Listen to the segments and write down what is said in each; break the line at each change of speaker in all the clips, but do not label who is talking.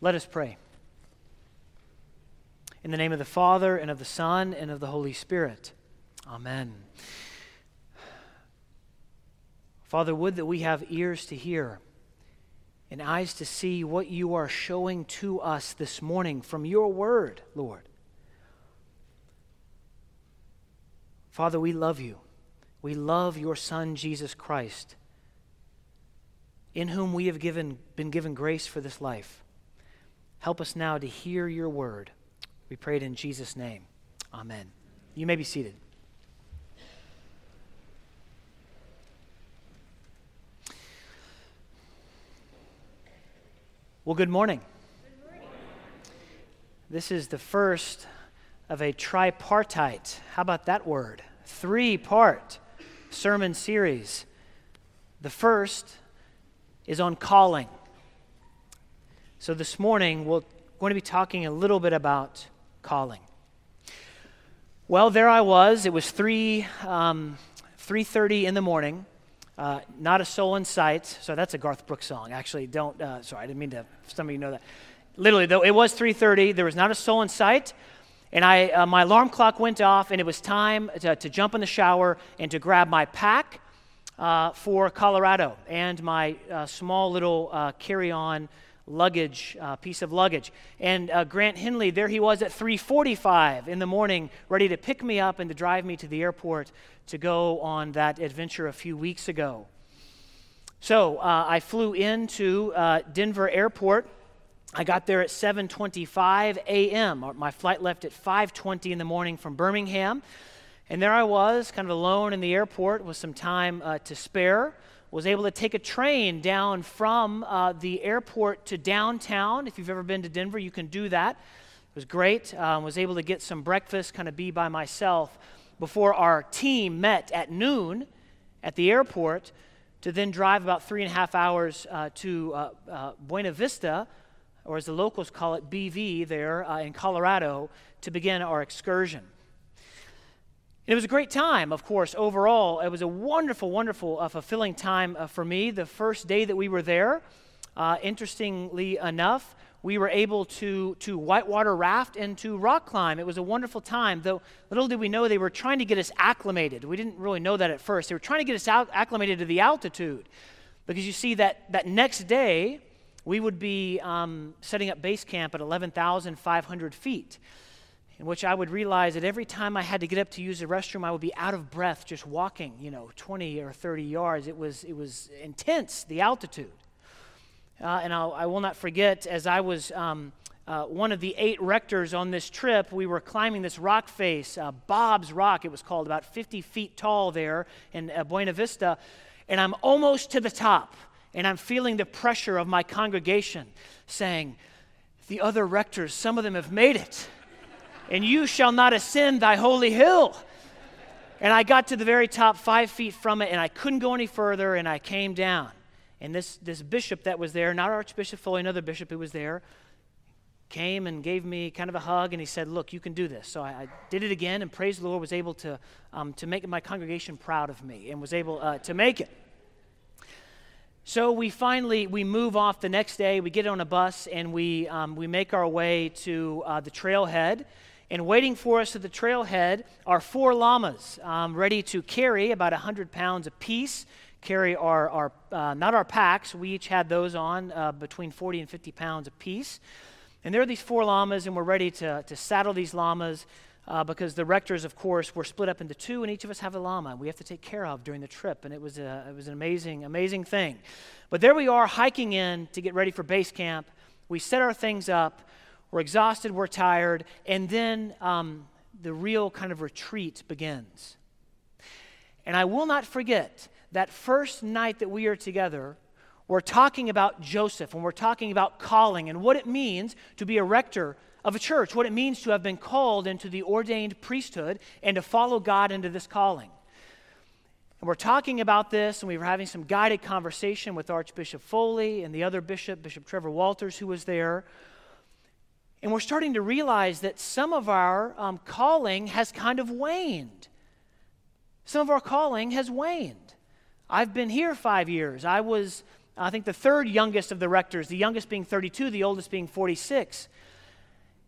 Let us pray. In the name of the Father, and of the Son, and of the Holy Spirit. Amen. Father, would that we have ears to hear and eyes to see what you are showing to us this morning from your word, Lord. Father, we love you. We love your Son, Jesus Christ, in whom we have given, been given grace for this life. Help us now to hear your word. We pray it in Jesus' name. Amen. You may be seated. Well, good morning. good morning. This is the first of a tripartite. How about that word? Three part sermon series. The first is on calling. So this morning we're going to be talking a little bit about calling. Well, there I was. It was three um, three thirty in the morning. Uh, not a soul in sight. So that's a Garth Brooks song. Actually, don't. Uh, sorry, I didn't mean to. Some of you know that. Literally, though, it was three thirty. There was not a soul in sight. And I, uh, my alarm clock went off, and it was time to, to jump in the shower and to grab my pack uh, for Colorado and my uh, small little uh, carry on luggage, uh, piece of luggage. And uh, Grant Henley, there he was at 3:45 in the morning, ready to pick me up and to drive me to the airport to go on that adventure a few weeks ago. So uh, I flew into uh, Denver Airport. I got there at 7:25 a.m. My flight left at 5:20 in the morning from Birmingham, and there I was, kind of alone in the airport with some time uh, to spare was able to take a train down from uh, the airport to downtown. If you've ever been to Denver, you can do that. It was great. Um, was able to get some breakfast, kind of be by myself before our team met at noon at the airport to then drive about three and a half hours uh, to uh, uh Buena Vista, or as the locals call it, BV, there uh, in Colorado, to begin our excursion. It was a great time, of course, overall. It was a wonderful, wonderful, uh, fulfilling time uh, for me. The first day that we were there, uh, interestingly enough, we were able to, to whitewater raft and to rock climb. It was a wonderful time, though little did we know they were trying to get us acclimated. We didn't really know that at first. They were trying to get us out, acclimated to the altitude. Because you see, that, that next day, we would be um, setting up base camp at 11,500 feet in which I would realize that every time I had to get up to use the restroom, I would be out of breath just walking, you know, 20 or 30 yards. It was, it was intense, the altitude. Uh, and I'll, I will not forget, as I was um, uh, one of the eight rectors on this trip, we were climbing this rock face, uh, Bob's Rock, it was called, about 50 feet tall there in uh, Buena Vista. And I'm almost to the top, and I'm feeling the pressure of my congregation saying, The other rectors, some of them have made it and you shall not ascend thy holy hill. And I got to the very top, five feet from it, and I couldn't go any further, and I came down. And this, this bishop that was there, not Archbishop Foley, another bishop who was there, came and gave me kind of a hug, and he said, Look, you can do this. So I, I did it again, and praise the Lord, was able to, um, to make my congregation proud of me and was able uh, to make it. So we finally we move off the next day. We get on a bus and we um, we make our way to uh, the trailhead. And waiting for us at the trailhead are four llamas um, ready to carry about 100 pounds apiece, carry our, our uh, not our packs, we each had those on uh, between 40 and 50 pounds apiece. And there are these four llamas, and we're ready to, to saddle these llamas uh, because the rectors, of course, were split up into two, and each of us have a llama we have to take care of during the trip. And it was, a, it was an amazing, amazing thing. But there we are hiking in to get ready for base camp. We set our things up, we're exhausted, we're tired, and then um, the real kind of retreat begins. And I will not forget that first night that we are together, we're talking about Joseph and we're talking about calling and what it means to be a rector of a church, what it means to have been called into the ordained priesthood and to follow God into this calling. And we're talking about this, and we were having some guided conversation with Archbishop Foley and the other bishop, Bishop Trevor Walters, who was there. And we're starting to realize that some of our um, calling has kind of waned. Some of our calling has waned. I've been here five years. I was I think the third youngest of the rectors, the youngest being 32, the oldest being 46.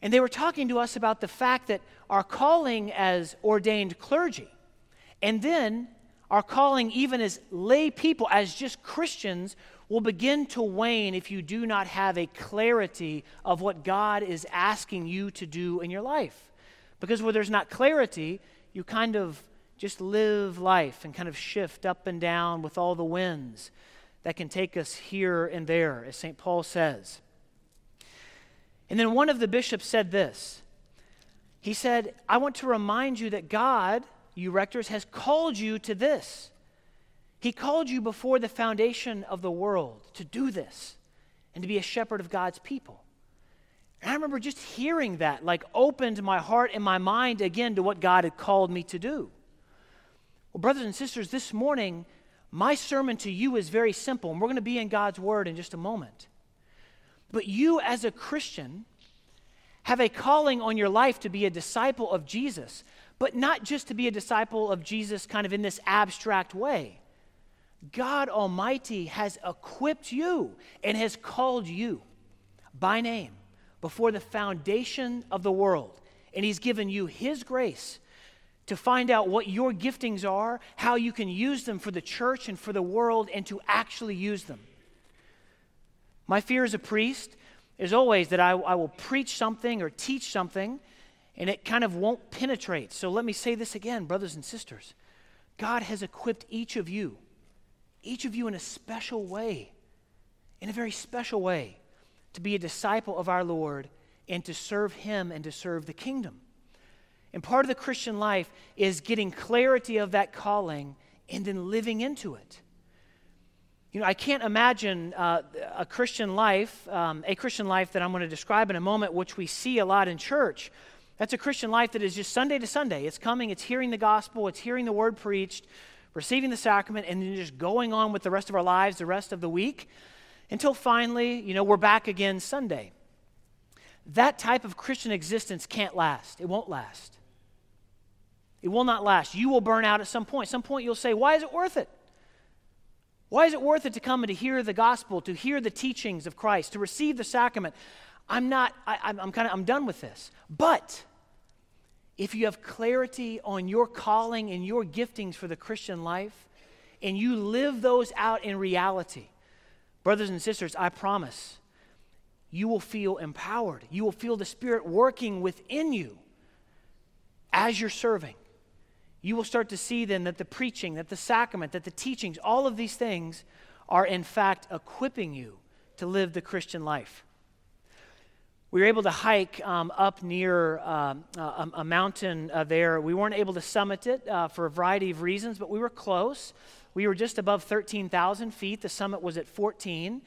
And they were talking to us about the fact that our calling as ordained clergy, and then our calling even as lay people, as just Christians, will begin to wane if you do not have a clarity of what God is asking you to do in your life. Because where there's not clarity, you kind of just live life and kind of shift up and down with all the winds that can take us here and there, as St. Paul says. And then one of the bishops said this He said, I want to remind you that God, you rectors, has called you to this. He called you before the foundation of the world to do this and to be a shepherd of God's people. And I remember just hearing that, like, opened my heart and my mind again to what God had called me to do. Well, brothers and sisters, this morning, my sermon to you is very simple, and we're going to be in God's Word in just a moment. But you, as a Christian, have a calling on your life to be a disciple of Jesus, but not just to be a disciple of Jesus kind of in this abstract way. God Almighty has equipped you and has called you by name before the foundation of the world. And He's given you His grace to find out what your giftings are, how you can use them for the church and for the world, and to actually use them. My fear as a priest is always that I, I will preach something or teach something and it kind of won't penetrate. So let me say this again, brothers and sisters. God has equipped each of you, each of you in a special way, in a very special way, to be a disciple of our Lord and to serve Him and to serve the kingdom. And part of the Christian life is getting clarity of that calling and then living into it. You know, I can't imagine uh, a Christian life, um, a Christian life that I'm going to describe in a moment, which we see a lot in church. That's a Christian life that is just Sunday to Sunday. It's coming, it's hearing the gospel, it's hearing the word preached, receiving the sacrament, and then just going on with the rest of our lives the rest of the week until finally, you know, we're back again Sunday. That type of Christian existence can't last. It won't last. It will not last. You will burn out at some point. Some point you'll say, Why is it worth it? Why is it worth it to come and to hear the gospel, to hear the teachings of Christ, to receive the sacrament? I'm not, I, am kind of, I'm done with this. But if you have clarity on your calling and your giftings for the Christian life, and you live those out in reality, brothers and sisters, I promise you will feel empowered. You will feel the Spirit working within you as you're serving you will start to see then that the preaching, that the sacrament, that the teachings, all of these things are in fact equipping you to live the Christian life. We were able to hike um, up near um, a, a, mountain uh, there. We weren't able to summit it uh, for a variety of reasons, but we were close. We were just above 13,000 feet. The summit was at 14.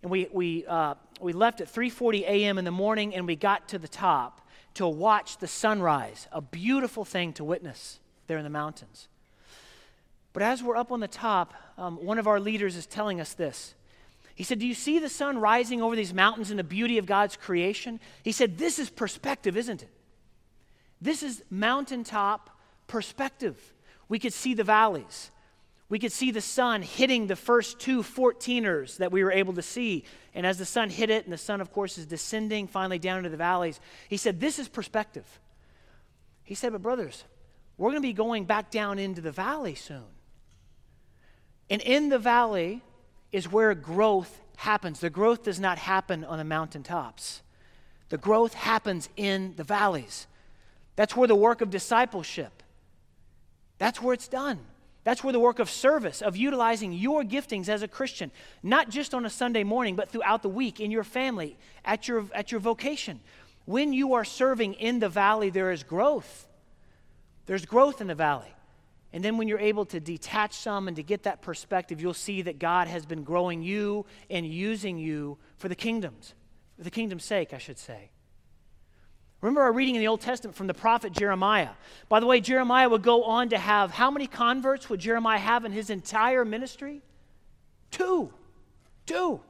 And we, we, uh, we left at 3.40 a.m. in the morning, and we got to the top to watch the sunrise, a beautiful thing to witness there in the mountains. But as we're up on the top, um, one of our leaders is telling us this. He said, Do you see the sun rising over these mountains and the beauty of God's creation? He said, This is perspective, isn't it? This is mountaintop perspective. We could see the valleys. We could see the sun hitting the first two 14ers that we were able to see. And as the sun hit it, and the sun, of course, is descending finally down into the valleys, he said, This is perspective. He said, But, brothers, we're going to be going back down into the valley soon. And in the valley is where growth happens. The growth does not happen on the mountaintops, the growth happens in the valleys. That's where the work of discipleship, that's where it's done. That's where the work of service, of utilizing your giftings as a Christian, not just on a Sunday morning, but throughout the week, in your family, at your, at your vocation. When you are serving in the valley, there is growth. There's growth in the valley. And then when you're able to detach some and to get that perspective, you'll see that God has been growing you and using you for the kingdoms, for the kingdom's sake, I should say. Remember our reading in the Old Testament from the prophet Jeremiah. By the way, Jeremiah would go on to have how many converts would Jeremiah have in his entire ministry? Two. Two.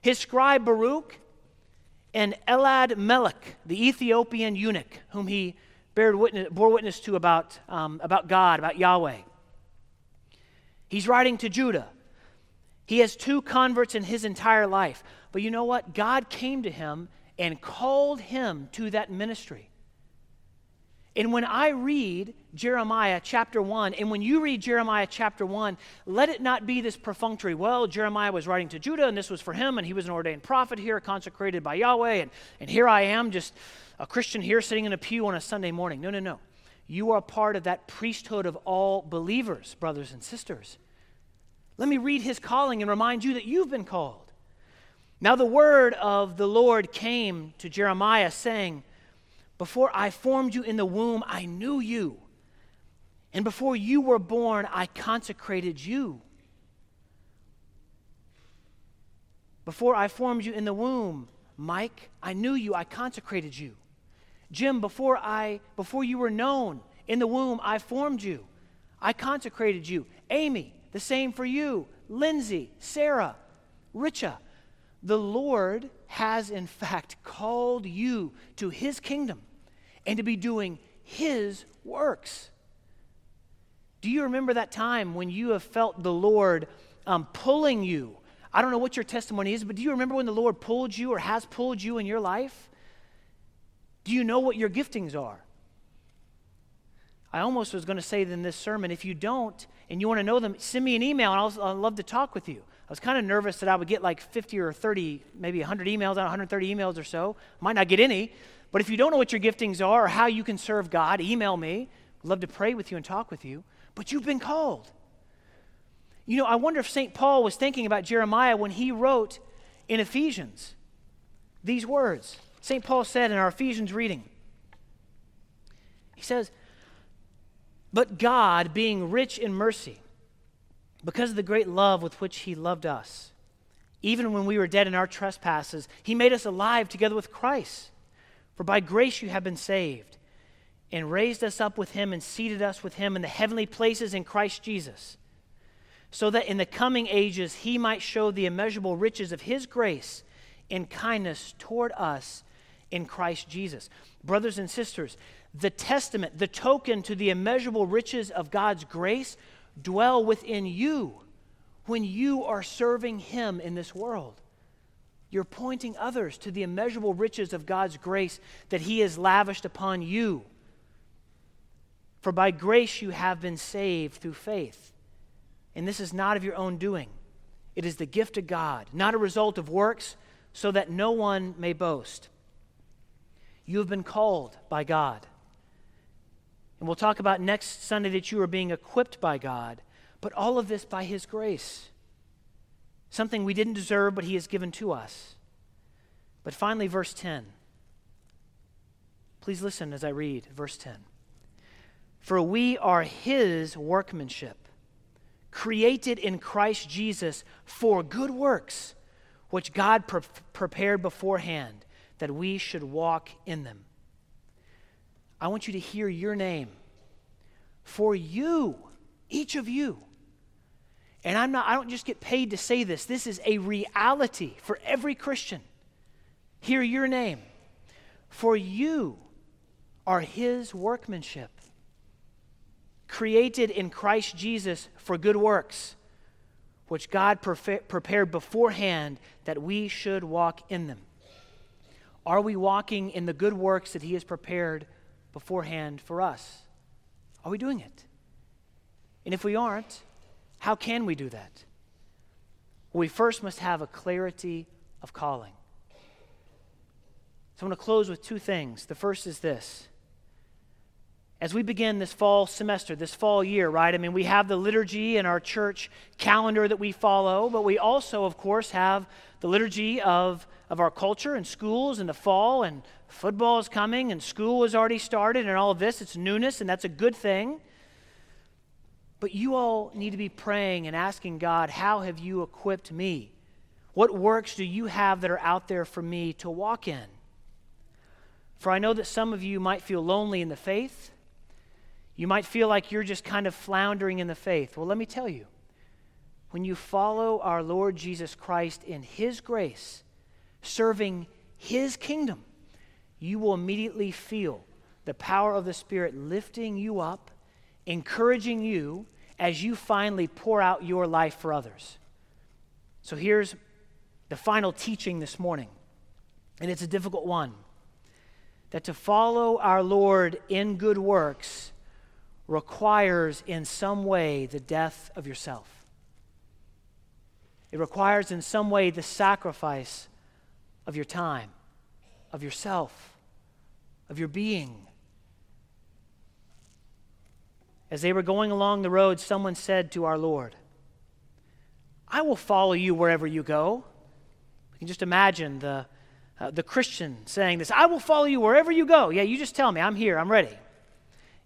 His scribe Baruch and Ebed Melech, the Ethiopian eunuch, whom he witness, bore witness to about, um, about God, about Yahweh. He's writing to Judah. He has two converts in his entire life. But you know what? God came to him and called him to that ministry. And when I read Jeremiah chapter 1, and when you read Jeremiah chapter 1, let it not be this perfunctory, well, Jeremiah was writing to Judah, and this was for him, and he was an ordained prophet here, consecrated by Yahweh, and, and here I am, just a Christian here sitting in a pew on a Sunday morning. No, no, no. You are part of that priesthood of all believers, brothers and sisters. Let me read his calling and remind you that you've been called. Now, the word of the Lord came to Jeremiah, saying, before I formed you in the womb, I knew you. And before you were born, I consecrated you. Before I formed you in the womb, Mike, I knew you, I consecrated you. Jim, before I before you were known in the womb, I formed you. I consecrated you. Amy, the same for you. Lindsay, Sarah, Richa. The Lord has in fact called you to his kingdom and to be doing His works. Do you remember that time when you have felt the Lord um, pulling you? I don't know what your testimony is, but do you remember when the Lord pulled you or has pulled you in your life? Do you know what your giftings are? I almost was going to say in this sermon, if you don't and you want to know them, send me an email and I'll, I'll love to talk with you. I was kind of nervous that I would get like 50 or 30, maybe 100 emails, 130 emails or so. Might not get any, but if you don't know what your giftings are or how you can serve God, email me. I'd love to pray with you and talk with you. But you've been called. You know, I wonder if St. Paul was thinking about Jeremiah when he wrote in Ephesians these words. St. Paul said in our Ephesians reading, he says, But God, being rich in mercy, because of the great love with which he loved us, even when we were dead in our trespasses, he made us alive together with Christ. For by grace you have been saved, and raised us up with him and seated us with him in the heavenly places in Christ Jesus, so that in the coming ages he might show the immeasurable riches of his grace and kindness toward us in Christ Jesus. Brothers and sisters, the testament, the token to the immeasurable riches of God's grace, dwell within you when you are serving him in this world. You're pointing others to the immeasurable riches of God's grace that He has lavished upon you. For by grace you have been saved through faith. And this is not of your own doing, it is the gift of God, not a result of works, so that no one may boast. You have been called by God. And we'll talk about next Sunday that you are being equipped by God, but all of this by His grace something we didn't deserve, but He has given to us. But finally, verse 10. Please listen as I read verse 10. For we are His workmanship, created in Christ Jesus for good works, which God pre- prepared beforehand that we should walk in them. I want you to hear your name. For you, each of you, and I'm not, I don't just get paid to say this, this is a reality for every Christian. Hear your name. For you are his workmanship, created in Christ Jesus for good works, which God prepared beforehand that we should walk in them. Are we walking in the good works that he has prepared beforehand for us? Are we doing it? And if we aren't, how can we do that? Well, we first must have a clarity of calling. So I'm going to close with two things. The first is this. As we begin this fall semester, this fall year, right? I mean, we have the liturgy in our church calendar that we follow, but we also, of course, have the liturgy of, of our culture and schools in the fall, and football is coming, and school has already started, and all of this. It's newness, and that's a good thing. But you all need to be praying and asking God, How have you equipped me? What works do you have that are out there for me to walk in? For I know that some of you might feel lonely in the faith. You might feel like you're just kind of floundering in the faith. Well, let me tell you when you follow our Lord Jesus Christ in His grace, serving His kingdom, you will immediately feel the power of the Spirit lifting you up, encouraging you, as you finally pour out your life for others. So here's the final teaching this morning, and it's a difficult one that to follow our Lord in good works requires in some way the death of yourself. It requires in some way the sacrifice of your time, of yourself, of your being. As they were going along the road, someone said to our Lord, I will follow you wherever you go. You can just imagine the, uh, the Christian saying this I will follow you wherever you go. Yeah, you just tell me, I'm here, I'm ready.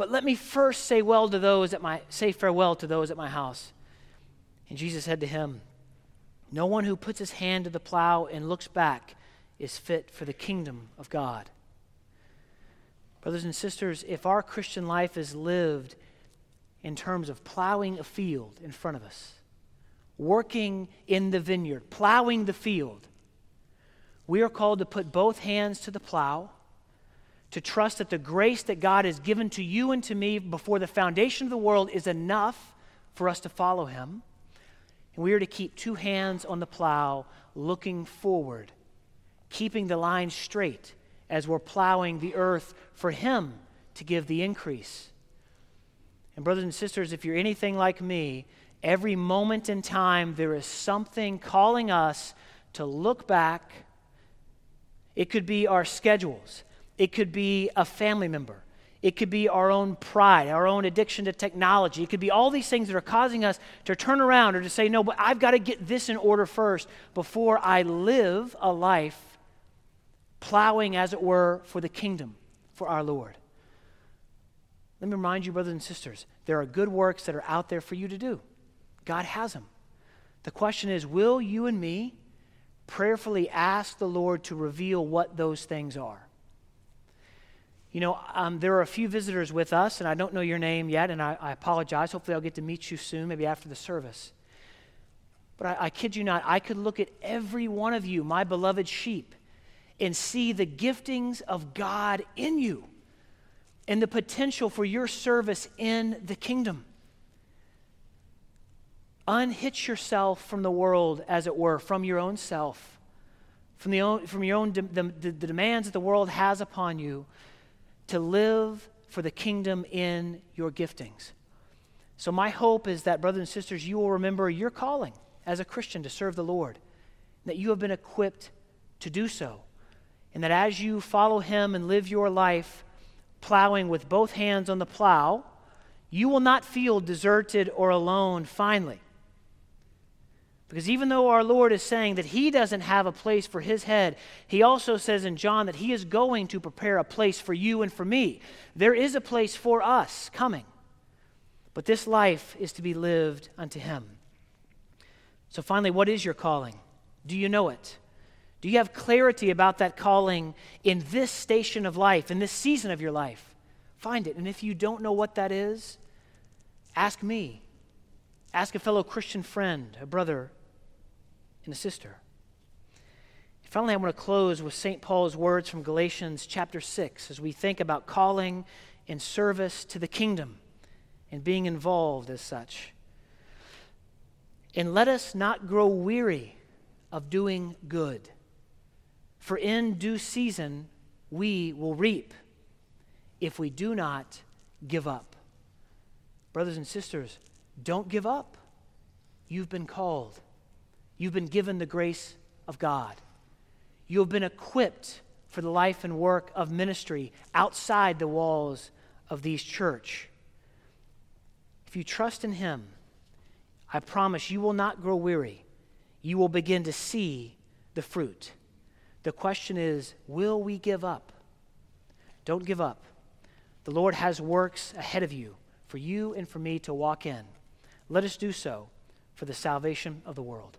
but let me first say well to those at my say farewell to those at my house. And Jesus said to him, No one who puts his hand to the plow and looks back is fit for the kingdom of God. Brothers and sisters, if our Christian life is lived in terms of plowing a field in front of us, working in the vineyard, plowing the field, we are called to put both hands to the plow, to trust that the grace that God has given to you and to me before the foundation of the world is enough for us to follow Him. And we are to keep two hands on the plow, looking forward, keeping the line straight as we're plowing the earth for Him to give the increase. And, brothers and sisters, if you're anything like me, every moment in time there is something calling us to look back. It could be our schedules, it could be a family member. It could be our own pride, our own addiction to technology. It could be all these things that are causing us to turn around or to say, no, but I've got to get this in order first before I live a life plowing, as it were, for the kingdom, for our Lord. Let me remind you, brothers and sisters, there are good works that are out there for you to do. God has them. The question is will you and me prayerfully ask the Lord to reveal what those things are? You know, um, there are a few visitors with us, and I don't know your name yet, and I, I apologize. Hopefully, I'll get to meet you soon, maybe after the service. But I, I kid you not, I could look at every one of you, my beloved sheep, and see the giftings of God in you and the potential for your service in the kingdom. Unhitch yourself from the world, as it were, from your own self, from, the own, from your own de- the, the, the demands that the world has upon you to live for the kingdom in your giftings. So, my hope is that, brothers and sisters, you will remember your calling as a Christian to serve the Lord, that you have been equipped to do so, and that as you follow Him and live your life, plowing with both hands on the plow, you will not feel deserted or alone finally. Because even though our Lord is saying that He doesn't have a place for His head, He also says in John that He is going to prepare a place for you and for me. There is a place for us coming, but this life is to be lived unto Him. So, finally, what is your calling? Do you know it? Do you have clarity about that calling in this station of life, in this season of your life? Find it. And if you don't know what that is, ask me. Ask a fellow Christian friend, a brother, and a sister. Finally, I want to close with St. Paul's words from Galatians chapter 6 as we think about calling and service to the kingdom and being involved as such. And let us not grow weary of doing good for in due season we will reap if we do not give up. Brothers and sisters, don't give up. You've been called, you've been given the grace of God, you have been equipped for the life and work of ministry outside the walls of these church. If you trust in Him, I promise you will not grow weary. You will begin to see the fruit. The question is will we give up? Don't give up. The Lord has works ahead of you for you and for me to walk in. Let us do so for the salvation of the world.